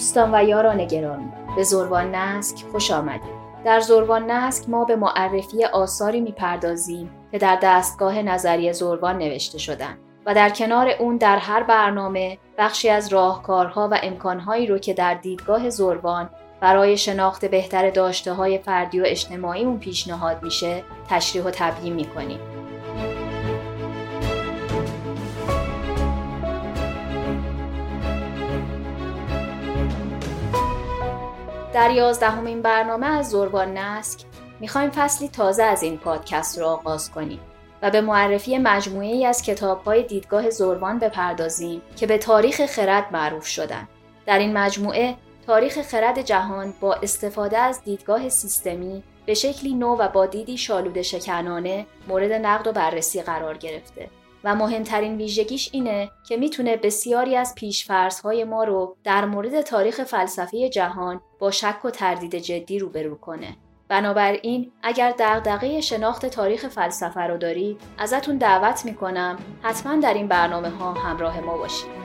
دوستان و یاران گرامی به زروان نسک خوش آمدید در زروان نسک ما به معرفی آثاری می‌پردازیم که در دستگاه نظری زروان نوشته شدند و در کنار اون در هر برنامه بخشی از راهکارها و امکانهایی رو که در دیدگاه زروان برای شناخت بهتر داشته های فردی و اجتماعی اون پیشنهاد میشه تشریح و تبیین می‌کنیم. در یازدهمین برنامه از زربان نسک می‌خوایم فصلی تازه از این پادکست رو آغاز کنیم و به معرفی مجموعه ای از کتاب های دیدگاه زربان بپردازیم که به تاریخ خرد معروف شدن. در این مجموعه تاریخ خرد جهان با استفاده از دیدگاه سیستمی به شکلی نو و با دیدی شالود شکنانه مورد نقد و بررسی قرار گرفته و مهمترین ویژگیش اینه که می‌تونه بسیاری از پیشفرزهای ما رو در مورد تاریخ فلسفه جهان با شک و تردید جدی روبرو کنه. بنابراین اگر دغدغه شناخت تاریخ فلسفه رو دارید ازتون دعوت می‌کنم حتما در این برنامه ها همراه ما باشید.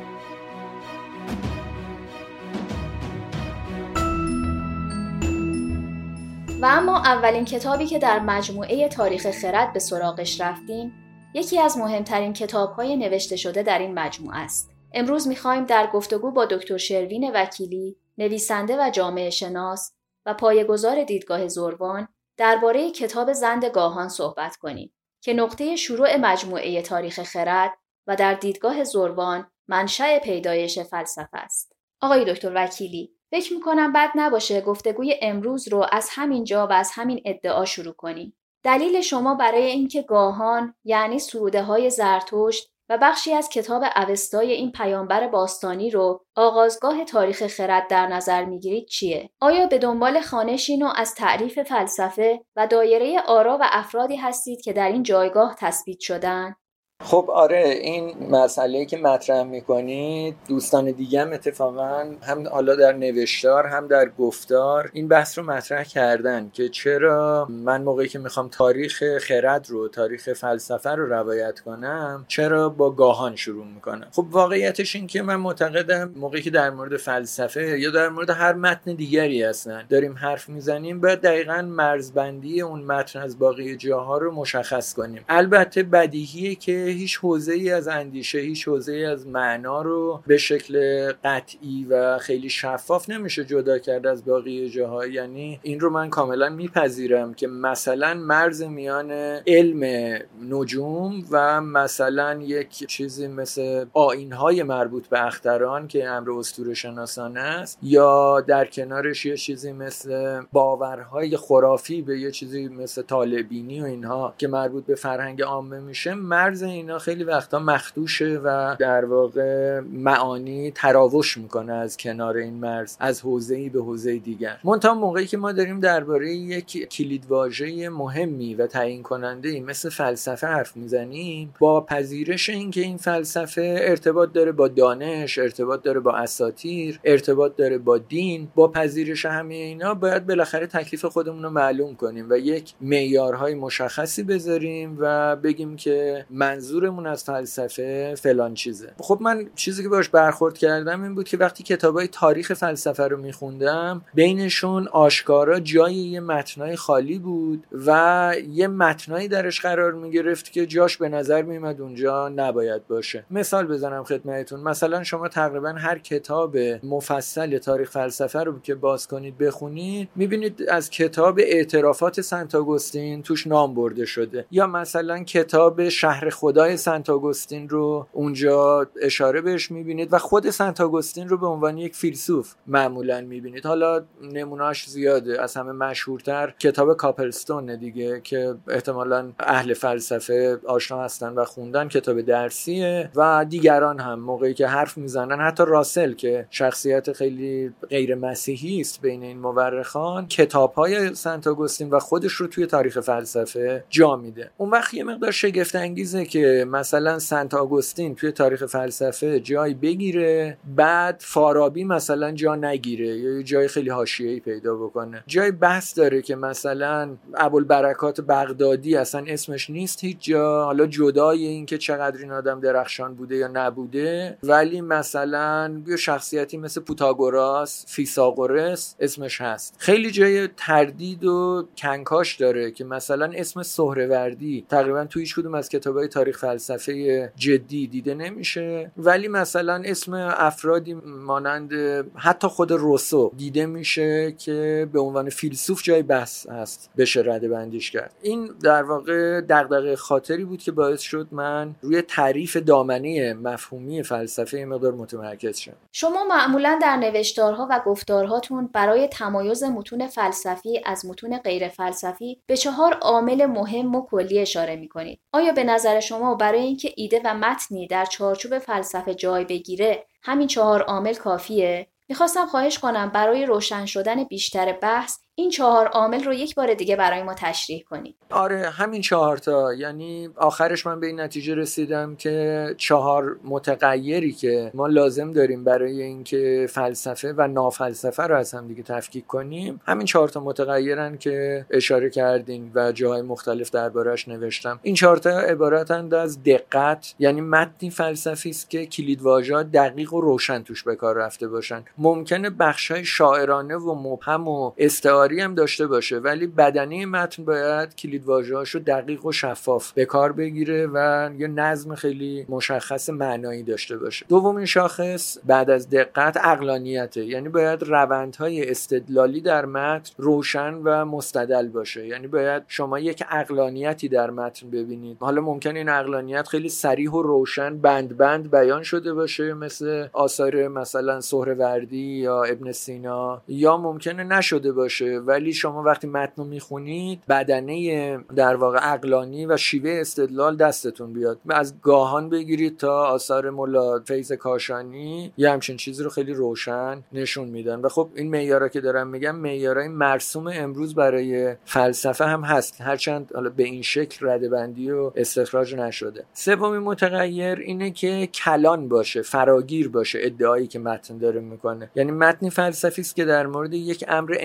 و اما اولین کتابی که در مجموعه تاریخ خرد به سراغش رفتیم یکی از مهمترین کتابهای نوشته شده در این مجموعه است. امروز می‌خواهیم در گفتگو با دکتر شروین وکیلی، نویسنده و جامعه شناس و پایه‌گذار دیدگاه زروان درباره کتاب زند گاهان صحبت کنیم که نقطه شروع مجموعه تاریخ خرد و در دیدگاه زروان منشأ پیدایش فلسفه است. آقای دکتر وکیلی، فکر می‌کنم بد نباشه گفتگوی امروز رو از همین جا و از همین ادعا شروع کنیم. دلیل شما برای اینکه گاهان یعنی سروده های زرتشت و بخشی از کتاب اوستای این پیامبر باستانی رو آغازگاه تاریخ خرد در نظر می‌گیرید چیه؟ آیا به دنبال خانشین و از تعریف فلسفه و دایره آرا و افرادی هستید که در این جایگاه تثبیت شدن؟ خب آره این مسئله که مطرح می‌کنید دوستان دیگه هم اتفاقا هم حالا در نوشتار هم در گفتار این بحث رو مطرح کردن که چرا من موقعی که می‌خوام تاریخ خرد رو تاریخ فلسفه رو روایت کنم چرا با گاهان شروع می‌کنم؟ خب واقعیتش این که من معتقدم موقعی که در مورد فلسفه یا در مورد هر متن دیگری هستن داریم حرف می‌زنیم باید دقیقا مرزبندی اون متن از باقی جاها رو مشخص کنیم. البته بدیهیه که هیچ حوزه ای از اندیشه هیچ حوزه ای از معنا رو به شکل قطعی و خیلی شفاف نمیشه جدا کرد از باقی جاها یعنی این رو من کاملا میپذیرم که مثلا مرز میان علم نجوم و مثلا یک چیزی مثل های مربوط به اختران که امر اسطوره شناسانه است یا در کنارش یه چیزی مثل باورهای خرافی به یه چیزی مثل طالبینی و اینها که مربوط به فرهنگ عامه میشه مرز اینا خیلی وقتا مخدوشه و در واقع معانی تراوش می‌کنه از کنار این مرز از حوزه به حوزه دیگر. منتها موقعی که ما داریم درباره یک کلیدواژه مهمی و تعیین کننده ای مثل فلسفه حرف می‌زنیم با پذیرش اینکه این فلسفه ارتباط داره با دانش ارتباط داره با اساتیر ارتباط داره با دین با پذیرش همه اینا باید بالاخره تکلیف خودمون رو معلوم کنیم و یک معیارهای مشخصی بذاریم و بگیم که منظور منظورمون از فلسفه فلان چیزه. خب من چیزی که باش برخورد کردم این بود که وقتی کتابای تاریخ فلسفه رو میخوندم بینشون آشکارا جای یه متنای خالی بود و یه متنایی درش قرار می‌گرفت که جاش به نظر میمد اونجا نباید باشه. مثال بزنم خدمتتون. مثلا شما تقریبا هر کتاب مفصل تاریخ فلسفه رو که باز کنید بخونید می‌بینید از کتاب اعترافات سنت آگوستین توش نام برده شده. یا مثلا کتاب شهر خدا خدای سنت آگوستین رو اونجا اشاره بهش می‌بینید و خود سنت آگوستین رو به عنوان یک فیلسوف معمولا می‌بینید. حالا نمونهاش زیاده از همه مشهورتر کتاب کاپلستون دیگه که احتمالا اهل فلسفه آشنا هستن و خوندن کتاب درسیه و دیگران هم موقعی که حرف می‌زنن. حتی راسل که شخصیت خیلی غیر مسیحی است بین این مورخان کتاب های سنت آگوستین و خودش رو توی تاریخ فلسفه جا میده. اون وقت یه مقدار شگفت انگیزه که که مثلا سنت آگوستین توی تاریخ فلسفه جای بگیره بعد فارابی مثلا جا نگیره یا جای خیلی حاشیه‌ای پیدا بکنه. جای بحث داره که مثلا ابوالبرکات بغدادی اصلا اسمش نیست هیچ جا حالا جدای اینکه چقدر این آدم درخشان بوده یا نبوده ولی مثلا یه شخصیتی مثل پوتاگوراس فیساغورس اسمش هست. خیلی جای تردید و کنکاش داره که مثلا اسم سهروردی تقریبا توی هیچ کدوم از کتابای تاریخ فلسفه جدی دیده نمیشه. ولی مثلا اسم افرادی مانند حتی خود روسو دیده میشه که به عنوان فیلسوف جای بحث هست بشه رده بندیش کرد. این در واقع دغدغه خاطری بود که باعث شد من روی تعریف دامنه مفهومی فلسفه مقدار متمرکز شم. شما معمولا در نوشتارها و گفتارهاتون برای تمایز متون فلسفی از متون غیر فلسفی به چهار عامل مهم و کلی اشاره می کنید. آیا به نظر شما برای اینکه ایده و متنی در چارچوب فلسفه جای بگیره همین چهار عامل کافیه؟ می‌خواستم خواهش کنم برای روشن شدن بیشتر بحث این چهار عامل رو یک بار دیگه برای ما تشریح کنید. آره همین چهار تا. یعنی آخرش من به این نتیجه رسیدم که چهار متغیری که ما لازم داریم برای اینکه فلسفه و نافلسفه رو از هم دیگه تفکیک کنیم همین چهار تا متغیرن که اشاره کردین و جاهای مختلف دربارش نوشتم. این چهار تا عبارتند از دقت یعنی متنی فلسفی است که کلیدواژه‌ها دقیق و روشن توش به کار رفته باشن. ممکنه بخشای شاعرانه و مبهم و استعاره هم داشته باشه ولی بدنه متن باید کلید رو دقیق و شفاف به کار بگیره و یه نظم خیلی مشخص معنایی داشته باشه. دومین شاخص بعد از دقت اقلانیته یعنی باید روندهای استدلالی در متن روشن و مستدل باشه. یعنی باید شما یک اقلانیتی در متن ببینید. حالا ممکن این اقلانیت خیلی سریح و روشن بند بند بیان شده باشه مثل آثار مثلا سهروردی یا ابن سینا یا ممکنه نشده باشه ولی شما وقتی متن رو می‌خونید بدنه در واقع اقلانی و شیوه استدلال دستتون بیاد. از گاهان بگیرید تا آثار ملا فیض کاشانی یه همچین چیزی رو خیلی روشن نشون میدن. و خب این معیارا که دارم میگم معیارای مرسوم امروز برای فلسفه هم هست. هرچند حالا به این شکل رده بندی و استخراج نشده. سومین متغیر اینه که کلان باشه فراگیر باشه ادعایی که متن داره می‌کنه. یعنی متنی فلسفی است که در مورد یک امر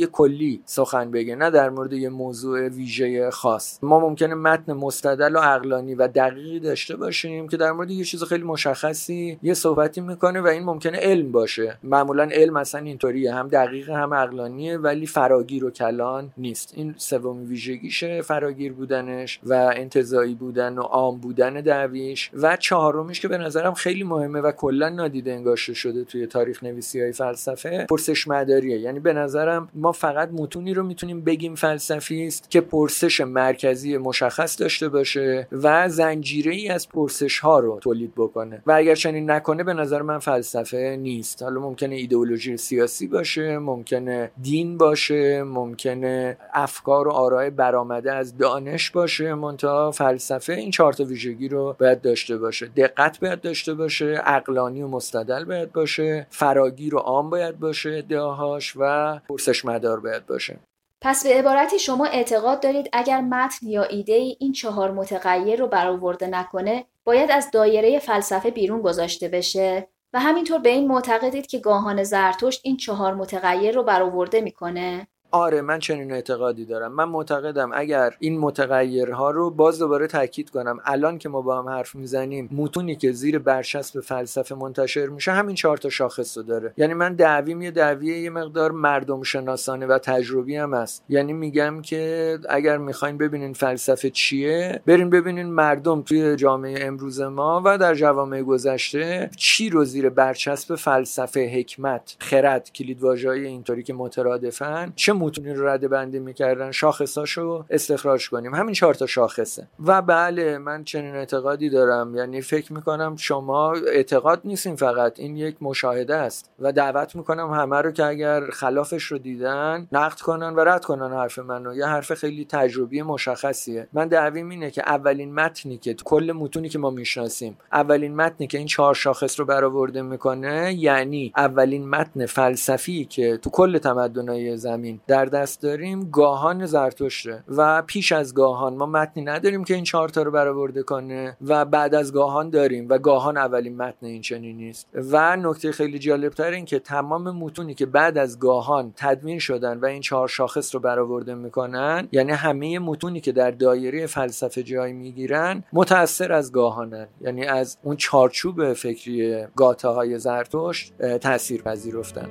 انتظایی کلی سخن بگه نه در مورد یه موضوع ویژه خاص. ما ممکنه متن مستدل و عقلانی و دقیقی داشته باشیم که در مورد یه چیز خیلی مشخصی یه صحبتی می‌کنه و این ممکنه علم باشه. معمولا علم اصلا اینطوریه هم دقیق هم عقلانیه ولی فراگیر و کلان نیست. این سومین ویژگیشه فراگیر بودنش و انتظایی بودن و عام بودن دعویش. و چهارمیش که به نظرم خیلی مهمه و کلا نادیده انگاشته شده توی تاریخ نویسی های فلسفه پرسش مداریه یعنی به نظرم ما فقط متونی رو می‌تونیم بگیم فلسفی است که پرسش مرکزی مشخص داشته باشه و زنجیره ای از پرسش ها رو تولید بکنه. و اگر چنین نکنه به نظر من فلسفه نیست. حالا ممکنه ایدئولوژی سیاسی باشه ممکنه دین باشه ممکنه افکار و آرای برآمده از دانش باشه منتها فلسفه این چهار ویژگی رو باید داشته باشه. دقت باید داشته باشه عقلانی و مستدل باید باشه فراگیر و عام باید باشه ادعاهاش و پرسش مدار باید باشه. پس به عبارتی شما اعتقاد دارید اگر متن یا ایده این چهار متغیر رو برآورده نکنه باید از دایره فلسفه بیرون گذاشته بشه. و همینطور به این معتقدید که گاهان زرتشت این چهار متغیر رو برآورده می‌کنه. آره من چنین اعتقادی دارم. من معتقدم اگر این متغیرها رو باز دوباره تاکید کنم الان که ما با هم حرف می‌زنیم متونی که زیر برچسب فلسفه منتشر میشه همین چهار تا شاخص رو داره. یعنی من دعویم یه دعویه یه مقدار مردم شناسانه و تجربی هم هست. یعنی میگم که اگر می‌خواین ببینین فلسفه چیه برین ببینین مردم توی جامعه امروز ما و در جوامع گذشته چی رو زیر برچسب فلسفه حکمت خرد کلیدواژه‌های اینطوری که مترادفن چه متونی رو رده بندی می‌کردن شاخصاشو استخراج کنیم. همین چهار تا شاخصه. و بله من چنین اعتقادی دارم. یعنی فکر می‌کنم شما اعتقاد نیستین فقط. این یک مشاهده است. و دعوت می‌کنم همه رو که اگر خلافش رو دیدن نقد کنن و رد کنن حرف منو. یه حرف خیلی تجربی مشخصیه. من دعویم اینه که اولین متنی که کل متونی که ما می‌شناسیم اولین متنی که این چهار شاخص رو برآورده می‌کنه یعنی اولین متن فلسفی که تو کل تمدن‌های زمین در دست داریم گاهان زرتشته و پیش از گاهان ما متنی نداریم که این چهارتا رو برآورده کنه و بعد از گاهان داریم و گاهان اولین متن این چنینی است و نکته خیلی جالبتر این که تمام متونی که بعد از گاهان تدوین شدن و این چهار شاخص رو برآورده می‌کنن یعنی همه متونی که در دایره فلسفه جای می‌گیرن متأثر از گاهانن. یعنی از اون چارچوب فکری گاته های زرتشت تاثیر پذیرفتن.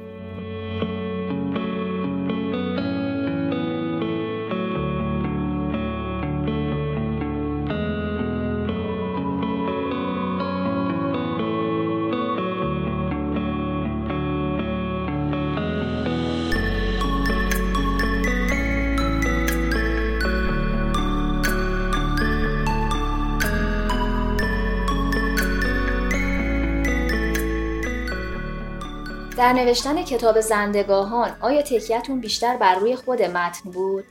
در نوشتن کتاب زندگاهان آیا تکیتون بیشتر بر روی خود متن بود؟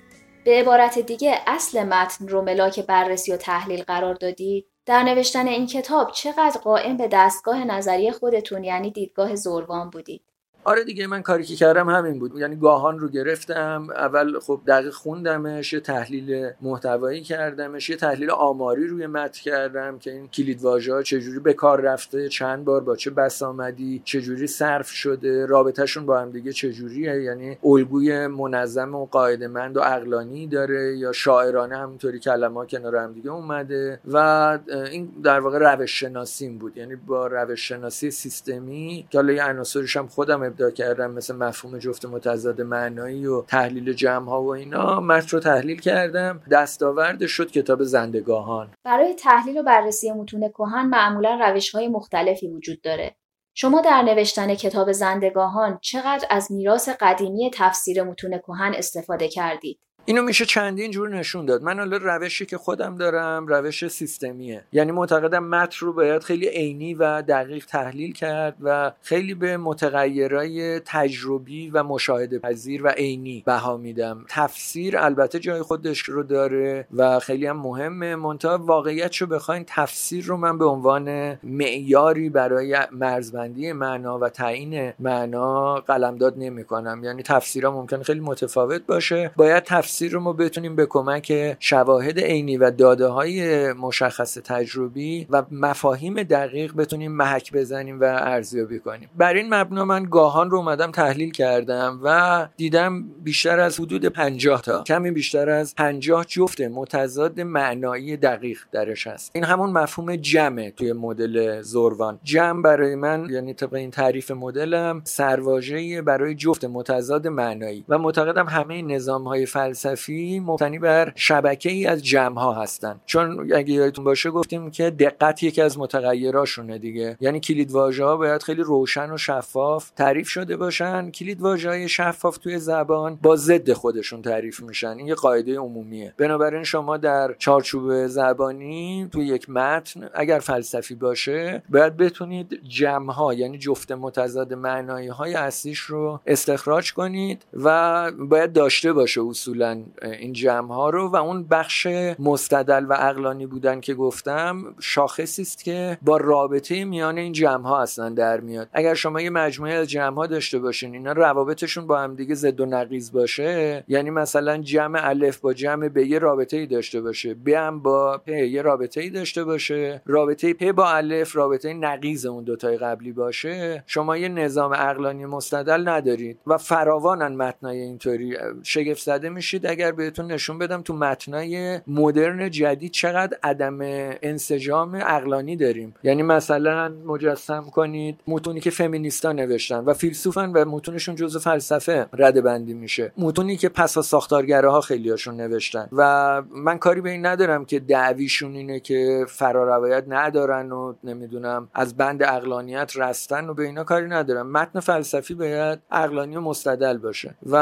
به عبارت دیگه اصل متن رو ملاک بررسی و تحلیل قرار دادید؟ در نوشتن این کتاب چقدر قائم به دستگاه نظری خودتون یعنی دیدگاه زوروان بودید؟ آره دیگه من کاری که کردم همین بود. یعنی گاهان رو گرفتم اول خب دقیق خوندمش یه تحلیل محتوایی کردمش یه تحلیل آماری روی متن کردم که این کلید واژه چجوری به کار رفته چند بار با چه بسامدی چجوری صرف شده رابطهشون با هم دیگه چجوریه؟ یعنی الگوی منظم و قاعدمند و عقلانی داره یا شاعرانه همونطوری کلمات کنار هم دیگه اومده؟ و این در واقع روش شناسیم بود. یعنی با روش شناسی سیستمی که حالا یه عناصرش هم خودم ابدا کردم مثل مفهوم جفت متضاد معنایی و تحلیل جمع ها و اینا متن رو تحلیل کردم. دستاورد شد کتاب زندگاهان. برای تحلیل و بررسی متون کهن معمولا روش های مختلفی وجود داره. شما در نوشتن کتاب زندگاهان چقدر از میراث قدیمی تفسیر متون کهن استفاده کردید؟ اینو میشه چندین جور نشون داد. من حالا روشی که خودم دارم روش سیستمیه. یعنی معتقدم متن رو باید خیلی عینی و دقیق تحلیل کرد و خیلی به متغیرهای تجربی و مشاهده پذیر و عینی بها میدم. تفسیر البته جای خودش رو داره و خیلی هم مهمه. منتها واقعیت رو بخواین تفسیر رو من به عنوان معیاری برای مرزبندی معنا و تعیین معنا قلمداد نمی کنم یعنی تفسیرها ممکن خیلی متفاوت باشه. باید تفسیر تفسیر رو ما بتونیم به کمک شواهد عینی و داده های مشخص تجربی و مفاهیم دقیق بتونیم محک بزنیم و ارزیابی کنیم. بر این مبنا من گاهان رو اومدم تحلیل کردم و دیدم بیشتر از حدود 50 تا کمی بیشتر از 50 جفت متضاد معنایی دقیق درش هست. این همون مفهوم جمع توی مدل زوروان. جمع برای من یعنی طبق این تعریف مدلم سرواژه برای جفت متضاد معنایی. و معتقدم همه نظام های فلسفی فلسفی مبتنی بر شبکه ای از جمع ها هستن. چون اگه یادتون باشه گفتیم که دقت یکی از متغیراشونه دیگه. یعنی کلید ها باید خیلی روشن و شفاف تعریف شده باشن. کلید های شفاف توی زبان با ضد خودشون تعریف میشن. این یه قاعده عمومیه. بنابراین شما در چارچوب زبانی توی یک متن اگر فلسفی باشه باید بتونید جمع ها یعنی جفت متضاد معنایی های اصلیش رو استخراج کنید و باید داشته باشه اصولا. این جمع ها رو و اون بخش مستدل و اقلانی بودن که گفتم شاخصی است که با رابطه میان این جمع ها اصلا در میاد. اگر شما یه مجموعه از جمع ها داشته باشین اینا روابطشون با هم دیگه ضد و نقیض باشه یعنی مثلا جمع الف با جمع ب یه رابطه ای داشته باشه ب هم با پ یه رابطه ای داشته باشه رابطه پ با الف رابطه نقیض اون دوتای قبلی باشه شما یه نظام اقلانی مستدل ندارید و فراوانن متنای اینطوری شگفت زده میشید اگر بهتون نشون بدم تو متنای مدرن جدید چقدر عدم انسجام اقلانی داریم. یعنی مثلا مجسم کنید متونی که فمینیستا نوشتن و فیلسوفن و متونشون جزء فلسفه رده بندی میشه. متونی که پسا ساختارگراها خیلیاشون نوشتن. و من کاری به این ندارم که دعویشون اینه که فراروایت ندارن و نمی‌دونم از بند اقلانیت رستن و به اینا کاری ندارم. متن فلسفی باید اقلانی و مستدل باشه. و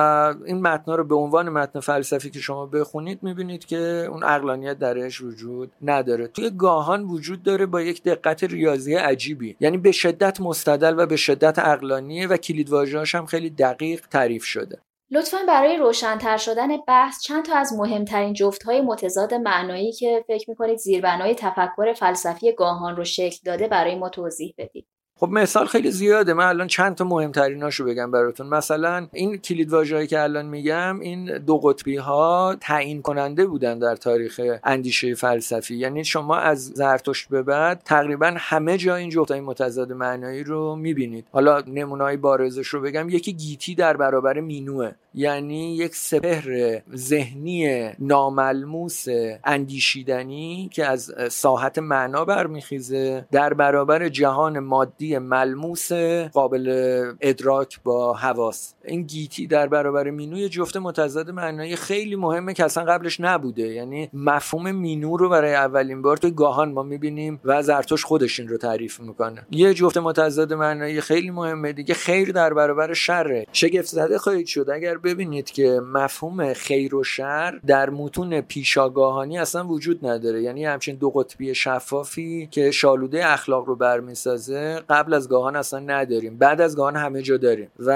این متن رو به عنوان متن فلسفی که شما بخونید می‌بینید که اون اقلانیت درش وجود نداره. توی گاهان وجود داره با یک دقت ریاضی عجیبی. یعنی به شدت مستدل و به شدت اقلانیه و کلیدواژه‌هاش هم خیلی دقیق تعریف شده. لطفا برای روشنتر شدن بحث چند تا از مهمترین جفتهای متضاد معنایی که فکر می‌کنید زیربنای تفکر فلسفی گاهان رو شکل داده برای ما توضیح بدید. خب مثال خیلی زیاده. من الان چند تا مهمتریناشو بگم براتون. مثلا این کلید واژه‌ای که الان میگم این دو قطبی ها تعیین کننده بودن در تاریخ اندیشه فلسفی. یعنی شما از زرتشت به بعد تقریبا همه جا این جفتای متضاد معنایی رو می‌بینید. حالا نمونای بارزش رو بگم. یکی گیتی در برابر مینوه. یعنی یک سپهر ذهنی ناملموس اندیشیدنی که از ساحت معنا برمیخیزه. در برابر جهان مادی ملموس قابل ادراک با حواس. این گیتی در برابر مینو یه جفت متضاد معنایی خیلی مهمه که اصلا قبلش نبوده. یعنی مفهوم مینو رو برای اولین بار توی گاهان ما می‌بینیم و زرتوش خودش این رو تعریف می‌کنه. یه جفت متضاد معنایی خیلی مهمه دیگه خیر در برابر شره. شگفت زده خواهید شد. اگر ببینید که مفهوم خیر و شر در متون پیشاگاهانی اصلا وجود نداره. یعنی همچین دو قطبی شفافی که شالوده اخلاق رو برمیسازه قبل از گاهان اصلا نداریم. بعد از گاهان همه جا داریم. و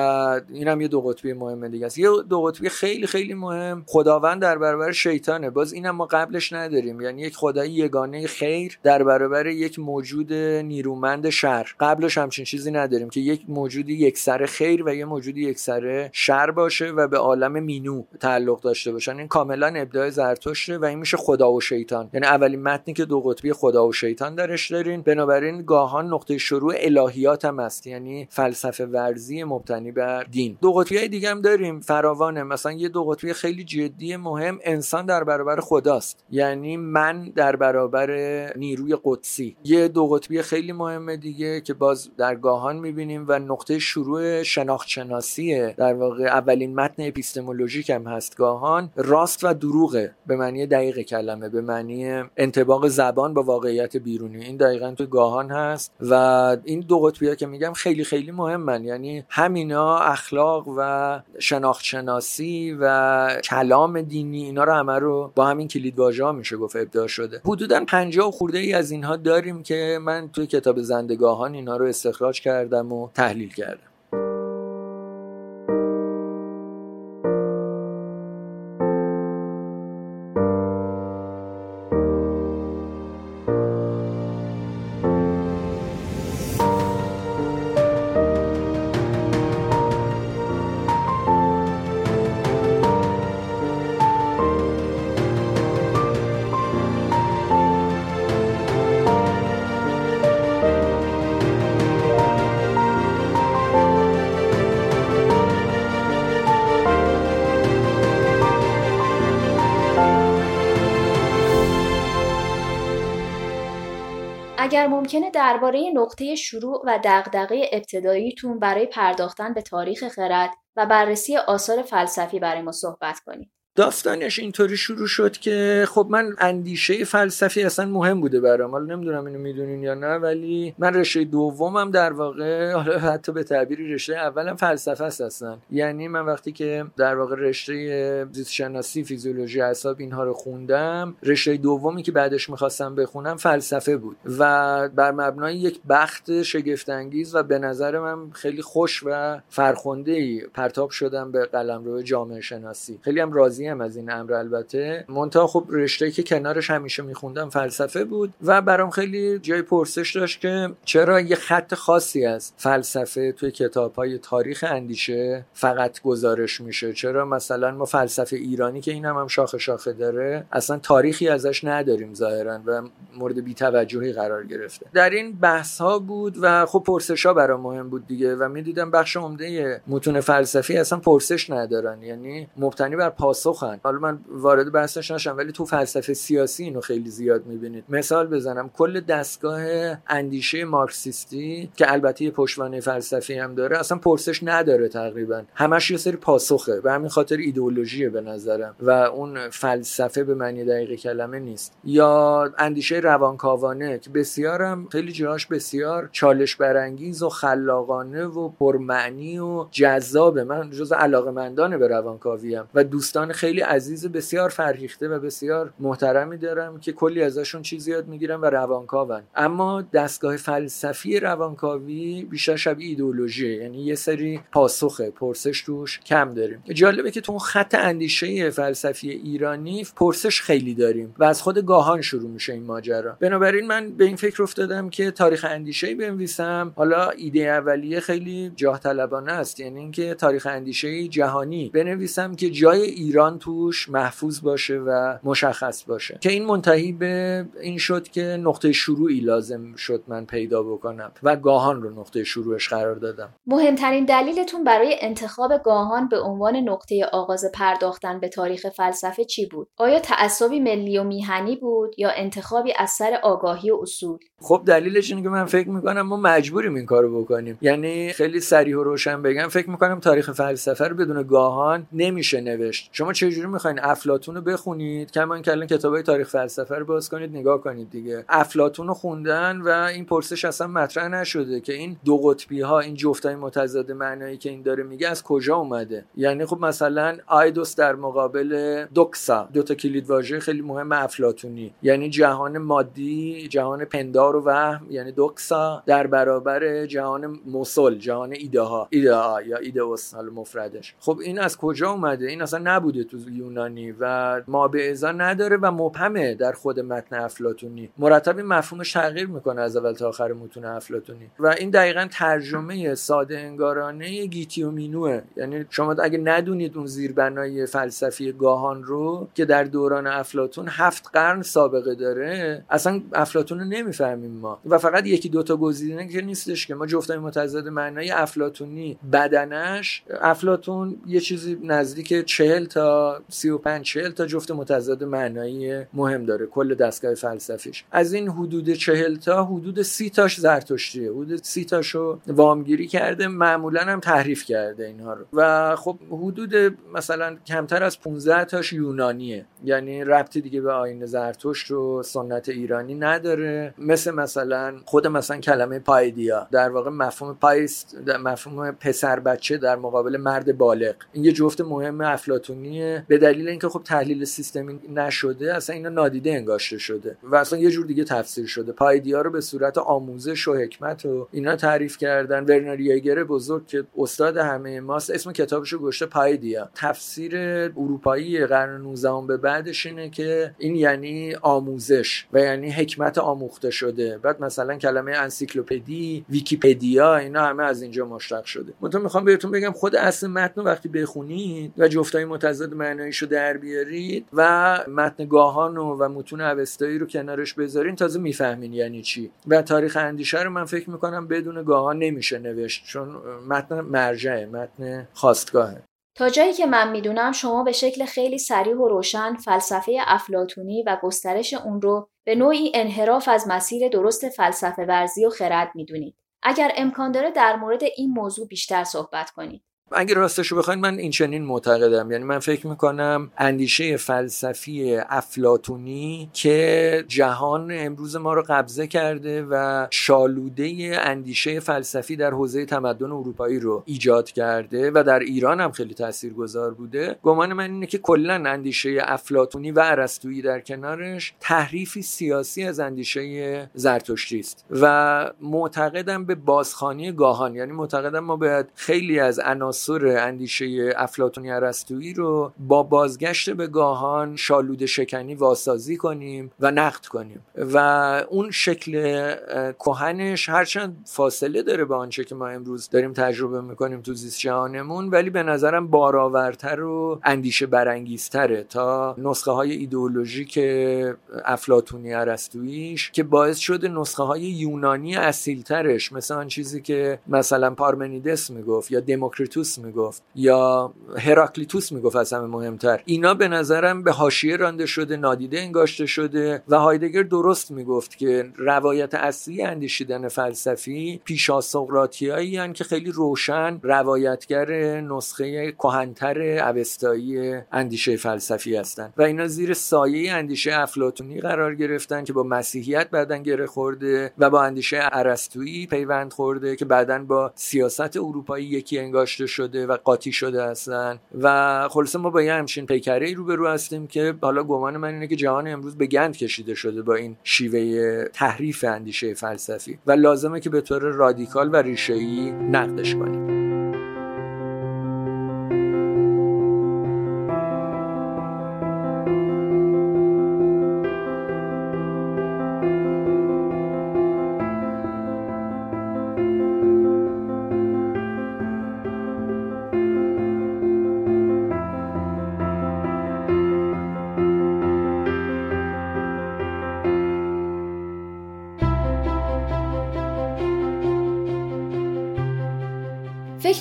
این هم یه دو قطبی مهم دیگه است. یه دو قطبی خیلی خیلی مهم. خداوند در برابر شیطانه. باز اینم ما قبلش نداریم. یعنی یک خدای یگانه خیر در برابر یک موجود نیرومند شر. قبلش همچین چیزی نداریم که یک موجودی یک سر خیر و یه موجودی یک سر شر باشه و به عالم مینو تعلق داشته باشن. این کاملا ابداع زرتشته و این میشه خدا و شیطان. یعنی اولین متنی که دو قطبی خدا و شیطان درش دارین. بنابراین گاهان نقطه شروع الهیات هم است یعنی فلسفه ورزی مبتنی بر دین. دو قطبی دیگه هم داریم فراوانه. مثلا یه دو قطبی خیلی جدی مهم انسان در برابر خداست. یعنی من در برابر نیروی قدسی. یه دو قطبی خیلی مهمه دیگه که باز در گاهان می‌بینیم و نقطه شروع شناخت شناسیه در واقع اولین متن اپیستمولوژیک هم هست. گاهان راست و دروغه. به معنی دقیق کلمه به معنی انتباق زبان با واقعیت بیرونی. این دقیقا تو گاهان هست و این دو قطبی که میگم خیلی خیلی مهمن. یعنی همینا اخلاق و شناخت شناسی و کلام دینی اینا رو همه رو با همین کلید واژه میشه گفت ابداع شده. حدودا 50 خورده ای از اینها داریم که من توی کتاب زندگاهان اینا رو استخراج کردم و تحلیل کردم. اگر ممکنه درباره نقطه شروع و دغدغه ابتداییتون برای پرداختن به تاریخ خرد و بررسی آثار فلسفی برای ما صحبت کنید. داستانش اینطوری شروع شد که خب من اندیشه فلسفی اصلا مهم بوده برام. حالا نمی‌دونم اینو می‌دونین یا نه ولی من رشته دومم در واقع حالا حتی به تعبیری رشته اولم فلسفه است اصلا. یعنی من وقتی که در واقع رشته زیست شناسی فیزیولوژی اعصاب اینها رو خوندم رشته دومی که بعدش می‌خواستم بخونم فلسفه بود و بر مبنای یک بخت شگفت انگیز و به نظر من خیلی خوش و فرخنده ای پرتاب شدم به قلمرو جامعه شناسی. خیلی هم راضی هم از این امر البته. منتها خب رشته که کنارش همیشه میخوندم فلسفه بود و برام خیلی جای پرسش داشت که چرا یه خط خاصی از فلسفه توی کتاب های تاریخ اندیشه فقط گزارش میشه؟ چرا مثلا ما فلسفه ایرانی که این هم, هم شاخه شاخه داره اصلا تاریخی ازش نداریم ظاهرا و مورد بیتوجهی قرار گرفته. در این بحث ها بود و خب پرسش ها برام مهم بود دیگه و می‌دیدم بخش عمده متون فلسفی اصلا پرسش ندارن. یعنی مبتنی بر پاسخ حالا من وارد بحثش نشم ولی تو فلسفه سیاسی اینو خیلی زیاد می‌بینید. مثال بزنم کل دستگاه اندیشه مارکسیستی که البته یه پشتوانه فلسفی هم داره اصلا پرسش نداره تقریبا. همش یه سری پاسخه. به همین خاطر ایدئولوژیه به نظرم. و اون فلسفه به معنی دقیق کلمه نیست. یا اندیشه روانکاوانه که بسیارم خیلی جاهاش بسیار چالش برانگیز و خلاقانه و پرمعنی و جذابه. من جز علاقه مندانه به روانکاویم و دوستان خیلی عزیز بسیار فرهیخته و بسیار محترمی دارم که کلی ازشون چیزی یاد می‌گیرم و روانکاون. اما دستگاه فلسفی روانکاوی بیشتر شبیه ایدئولوژی یعنی یه سری پاسخه پرسش توش کم داریم. جالبه که تو اون خط اندیشه فلسفی ایرانی پرسش خیلی داریم و از خود گاهان شروع میشه این ماجرا. بنابراین من به این فکر افتادم که تاریخ اندیشه بنویسم. حالا ایده اولیه خیلی جاه طلبانه است یعنی اینکه تاریخ اندیشه جهانی. بنویسم که جای ایران توش محفوظ باشه و مشخص باشه. که این منتهی به این شد که نقطه شروعی لازم شد من پیدا بکنم و گاهان رو نقطه شروعش قرار دادم. مهمترین دلیلتون برای انتخاب گاهان به عنوان نقطه آغاز پرداختن به تاریخ فلسفه چی بود؟ آیا تعصبی ملی و میهنی بود یا انتخابی از سر آگاهی و اصول؟ خب دلیلش اینه که من فکر می‌کنم ما مجبوریم این کارو بکنیم. یعنی خیلی سریح و روشن بگم فکر می‌کنم تاریخ فلسفه رو بدون گاهان نمیشه نوشت. شما چجوری می‌خواین افلاتون رو بخونید؟ کمان کلان کتابای تاریخ فلسفه رو باز کنید نگاه کنید دیگه. افلاتون رو خوندن و این پرسش اصلا مطرح نشده که این دو قطبی ها این جفتای متضاد معنایی که این داره میگه از کجا اومده؟ یعنی خب مثلا آیدوس در مقابل دوکسا دو تا کلید واژه خیلی مهم افلاتونی یعنی جهان مادی جهان پندار و وهم یعنی دوکسا در برابر جهان موسل جهان ایده ها ایده ها یا ایدئوس حالا مفردش. خب این از کجا اومده؟ این اصلا نبوده تو یونانی و ما به ازا نداره و مبهمه در خود متن افلاتونی مرتب این مفهومش تغییر می‌کنه از اول تا آخر متون افلاتونی و این دقیقا ترجمه ساده انگارانه گیتی و مینوه یعنی شما اگه ندونید اون زیربنای فلسفی گاهان رو که در دوران افلاتون هفت قرن سابقه داره اصلا افلاتون رو نمی‌فهمیم ما. و فقط یکی دوتا گزینه که نیستش که. ما جفتای متضاد معنای افلاتونی بدنش افلاتون یه چیزی نزدیک چهل تا و پنج چهل تا جفت متضاد معنایی مهم داره کل دستگاه فلسفیش. از این حدود چهل تا حدود سی تاش زرتشتیه. حدود سی تاشو وامگیری کرده معمولا هم تحریف کرده اینها رو. و خب حدود مثلا کمتر از 15 تاش یونانیه. یعنی ربطی دیگه به آین زرتشت و سنت ایرانی نداره. مثل مثلا خود مثلا کلمه پایدیا. در واقع مفهوم پایست مفهوم پسر بچه در مقابل مرد بالغ. این یه جفت مهم افلاطونیه به دلیل اینکه خب تحلیل سیستمی نشده اصلا اینا نادیده انگاشته شده و اصلا یه جور دیگه تفسیر شده. پایدیا رو به صورت آموزش و حکمت و اینا تعریف کردن. ورنر یگر بزرگ که استاد همه ماست اسم کتابشو گذاشته پایدیا تفسیر اروپایی قرن 19 به بعدش اینه که این یعنی آموزش و یعنی حکمت آموخته شده. بعد مثلا کلمه انسیکلوپدی ویکیپدیا اینا همه از اینجا مشتق شده. من می‌خوام بهتون بگم خود اصل متن وقتی بخونید و جفتای متضاد معناییشو در بیارید و متن گاهان و, و متون اوستایی رو کنارش بذارین تازه می‌فهمین یعنی چی و تاریخ اندیشه رو من فکر می‌کنم بدون گاهان نمیشه نوشت چون متن مرجعه متن خواستگاهه تا جایی که من می‌دونم شما به شکل خیلی سریح و روشن فلسفه افلاتونی و گسترش اون رو به نوعی انحراف از مسیر درست فلسفه ورزی و خرد می‌دونید. اگر امکان داره در مورد این موضوع بیشتر صحبت کنید. اگه راستش رو بخواید من این چنین معتقدم. یعنی من فکر می‌کنم اندیشه فلسفی افلاتونی که جهان امروز ما رو قبضه کرده و شالوده اندیشه فلسفی در حوزه تمدن اروپایی رو ایجاد کرده و در ایران هم خیلی تاثیرگذار بوده. گمان من اینه که کلا اندیشه افلاتونی و ارسطویی در کنارش تحریفی سیاسی از اندیشه زرتشتی است. و معتقدم به بازخانی گاهان یعنی معتقدم ما باید خیلی از عناصر اندیشه افلاتونی ارسطویی رو با بازگشت به گاهان شالود شکنی واسازی کنیم و نقد کنیم. و اون شکل کهنش هرچند فاصله داره با آنچه که ما امروز داریم تجربه می‌کنیم تو زیست جهانمون ولی به نظرم بارآورتر و اندیشه برانگیزتره تا نسخه های ایدئولوژیک افلاتونی ارسطوییش که باعث شده نسخه های یونانی اصیلترش مثل آن چیزی که مثلا پارمنیدس می‌گفت یا دموکریتوس می‌گفت یا هراکلیتوس می‌گفت از همه مهمتر. اینا به نظرم به حاشیه رانده شده نادیده انگاشته شده و هایدگر درست می‌گفت که روایت اصلی اندیشیدن فلسفی پیشا سقراطیایی که خیلی روشن روایتگر نسخه کهنتر اوستایی اندیشه فلسفی هستند و اینا زیر سایه اندیشه افلاطونی قرار گرفتن که با مسیحیت بعدن گره خورده و با اندیشه ارسطویی پیوند خورده که بعدا با سیاست اروپایی یکی انگاشته شده و قاطی شده هستن. و خلاصه ما با یه همچین پیکره ای روبرو هستیم که حالا گمان من اینه که جهان امروز به گند کشیده شده با این شیوه تحریف اندیشه فلسفی. و لازمه که به طور رادیکال و ریشه‌ای نقدش کنیم.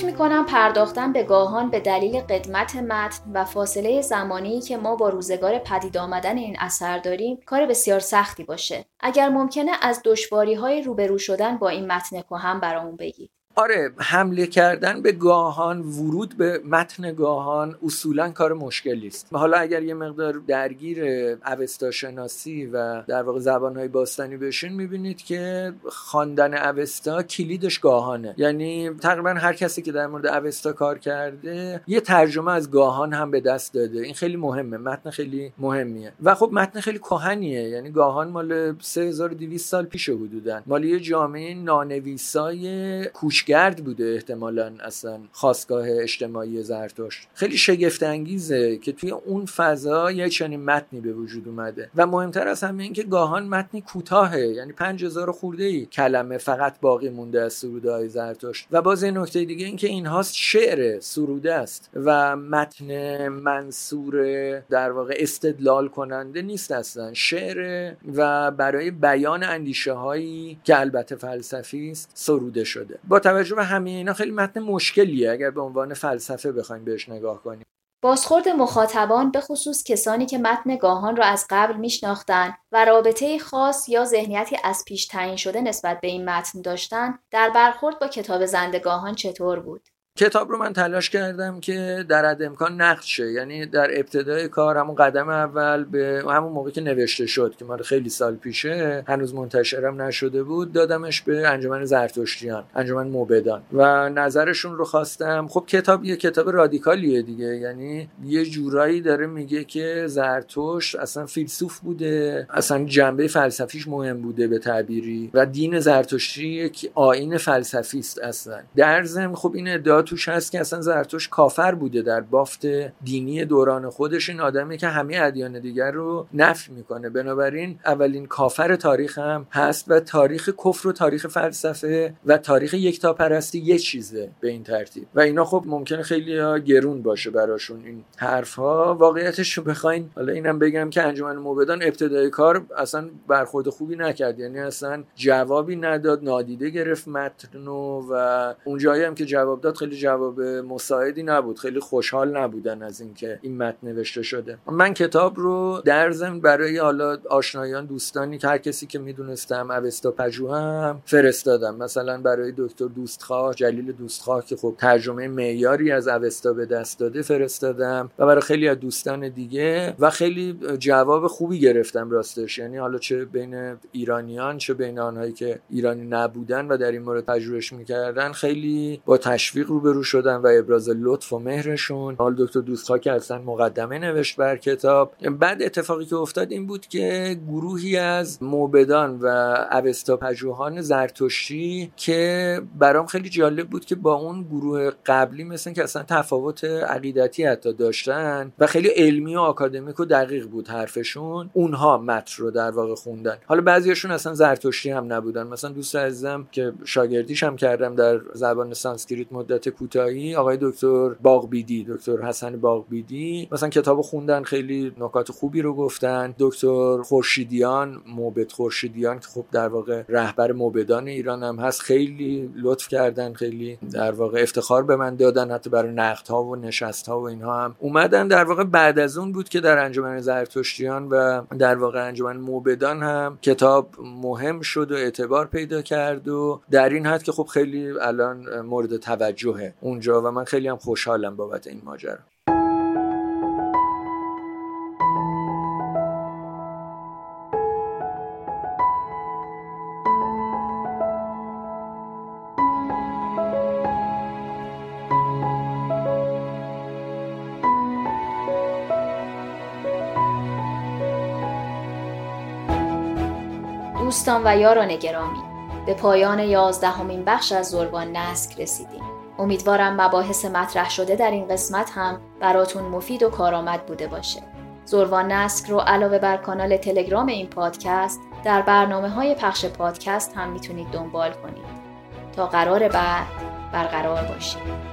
فکر می کنم پرداختن به گاهان به دلیل قدمت متن و فاصله زمانی که ما با روزگار پدید آمدن این اثر داریم کار بسیار سختی باشه. اگر ممکنه از دشواری های روبرو شدن با این متن کهن برامون بگید. آره حمله کردن به گاهان ورود به متن گاهان اصولا کار مشکلی است حالا اگر یه مقدار درگیر اوستا شناسی و در واقع زبانهای باستانی بشین می‌بینید که خواندن اوستا کلیدش گاهانه. یعنی تقریبا هر کسی که در مورد اوستا کار کرده یه ترجمه از گاهان هم به دست داده. این خیلی مهمه متن خیلی مهمیه. و خب متن خیلی کهنیه یعنی گاهان مال 3200 سال پیش حدودن مال یه جامعه نانویسای کوچ گرد بوده احتمالا اصلا خواستگاه اجتماعی زرتشت. خیلی شگفت انگیزه که توی اون فضا یه چنین متنی به وجود اومده. و مهمتر از همه این که گاهان متنی کوتاهه. یعنی 5000 خورده ای کلمه فقط باقی مونده از سروده های زرتشت. و باز این نکته دیگه این که اینها شعر سروده است. و متن منصور در واقع استدلال کننده نیست اصلا. شعر و برای بیان اندیشه هایی که البته فلسفی است سروده شده. با توجه به همه اینا خیلی متن مشکلیه اگر به عنوان فلسفه بخوایم بهش نگاه کنیم. بازخورد مخاطبان به خصوص کسانی که متن گاهان را از قبل میشناختند و رابطه خاص یا ذهنیتی از پیش تعیین شده نسبت به این متن داشتند در برخورد با کتاب زندگاهان چطور بود؟ کتاب رو من تلاش کردم که در حد امکان نقد شه. یعنی در ابتدای کار همون قدم اول به همون موقع که نوشته شد که مال خیلی سال پیشه هنوز منتشرم نشده بود دادمش به انجمن زرتشتیان انجمن موبدان. و نظرشون رو خواستم. خب کتاب یه کتاب رادیکالیه دیگه. یعنی یه جورایی داره میگه که زرتشت اصلا فیلسوف بوده اصلا جنبه فلسفیش مهم بوده به تعبیری. و دین زرتشتی یک آین فلسفی است اصلا. در ضمن خب این ادعا توش هست که اصلا زرتوش کافر بوده در بافت دینی دوران خودش. این آدمی که همه ادیان دیگر رو نفی می‌کنه. بنابراین اولین کافر تاریخ هم هست و تاریخ کفر و تاریخ فلسفه و تاریخ یکتا پرستی یه چیزه به این ترتیب. و اینا خب ممکنه خیلی گرون باشه براشون این حرف ها واقعیتش رو بخواین حالا اینم بگم که انجمن موبدان ابتدای کار اصلا برخورد خوبی نکرد. یعنی اصلا جوابی نداد نادیده گرفت متن و اون جایی هم که جواب داد خیلی جواب مساعدی نبود. خیلی خوشحال نبودن از اینکه این متن نوشته شده. من کتاب رو در ضمن برای حالا آشنایان دوستانی که هر کسی که می‌دونستم اوستا پژوهم فرستادم. مثلا برای دکتر دوستخواه جلیل دوستخواه که خب ترجمه معیاری از اوستا به دست داده فرستادم و برای خیلی از دوستان دیگه و خیلی جواب خوبی گرفتم راستش. یعنی حالا چه بین ایرانیان چه بین آنهایی که ایرانی نبودن و در این مورد پژوهش می‌کردن خیلی با تشویق رو روبرو شدن و ابراز لطف و مهرشون. حال دکتر دوستخا که اصلا مقدمه نوشت بر کتاب. بعد اتفاقی که افتاد این بود که گروهی از موبدان و اوستا پژوهان زرتشتی که برام خیلی جالب بود که با اون گروه قبلی مثل که اصلا تفاوت عقیدتی حتی داشتن و خیلی علمی و آکادمیک و دقیق بود حرفشون اونها متن رو در واقع خوندن. حالا بعضیشون اصلا زرتشتی هم نبودن. مثلا دوست عزیزم که شاگردیش هم کردم در زبان سانسکریت مدت کوتاهی آقای دکتر باغبیدی دکتر حسن باغبیدی. مثلا کتاب خوندن خیلی نکات خوبی رو گفتن. دکتر خورشیدیان موبد خورشیدیان که خب در واقع رهبر موبدان ایران هم هست خیلی لطف کردن خیلی در واقع افتخار به من دادن حتی برای نقد ها و نشست ها و اینها هم. اومدن در واقع بعد از اون بود که در انجمن زرتشتیان و در واقع انجمن موبدان هم کتاب مهم شد و اعتبار پیدا کرد و در این حد که خب خیلی الان مورد توجه ماهه اونجا و من خیلی هم خوشحالم بابت این ماجرا. دوستان و یاران گرامی به پایان یازدهمین بخش از زربان نسک رسیدیم. امیدوارم مباحث مطرح شده در این قسمت هم براتون مفید و کارآمد بوده باشه. زروان نسک رو علاوه بر کانال تلگرام این پادکست در برنامه های پخش پادکست هم می‌تونید دنبال کنید. تا قرار بعد برقرار باشید.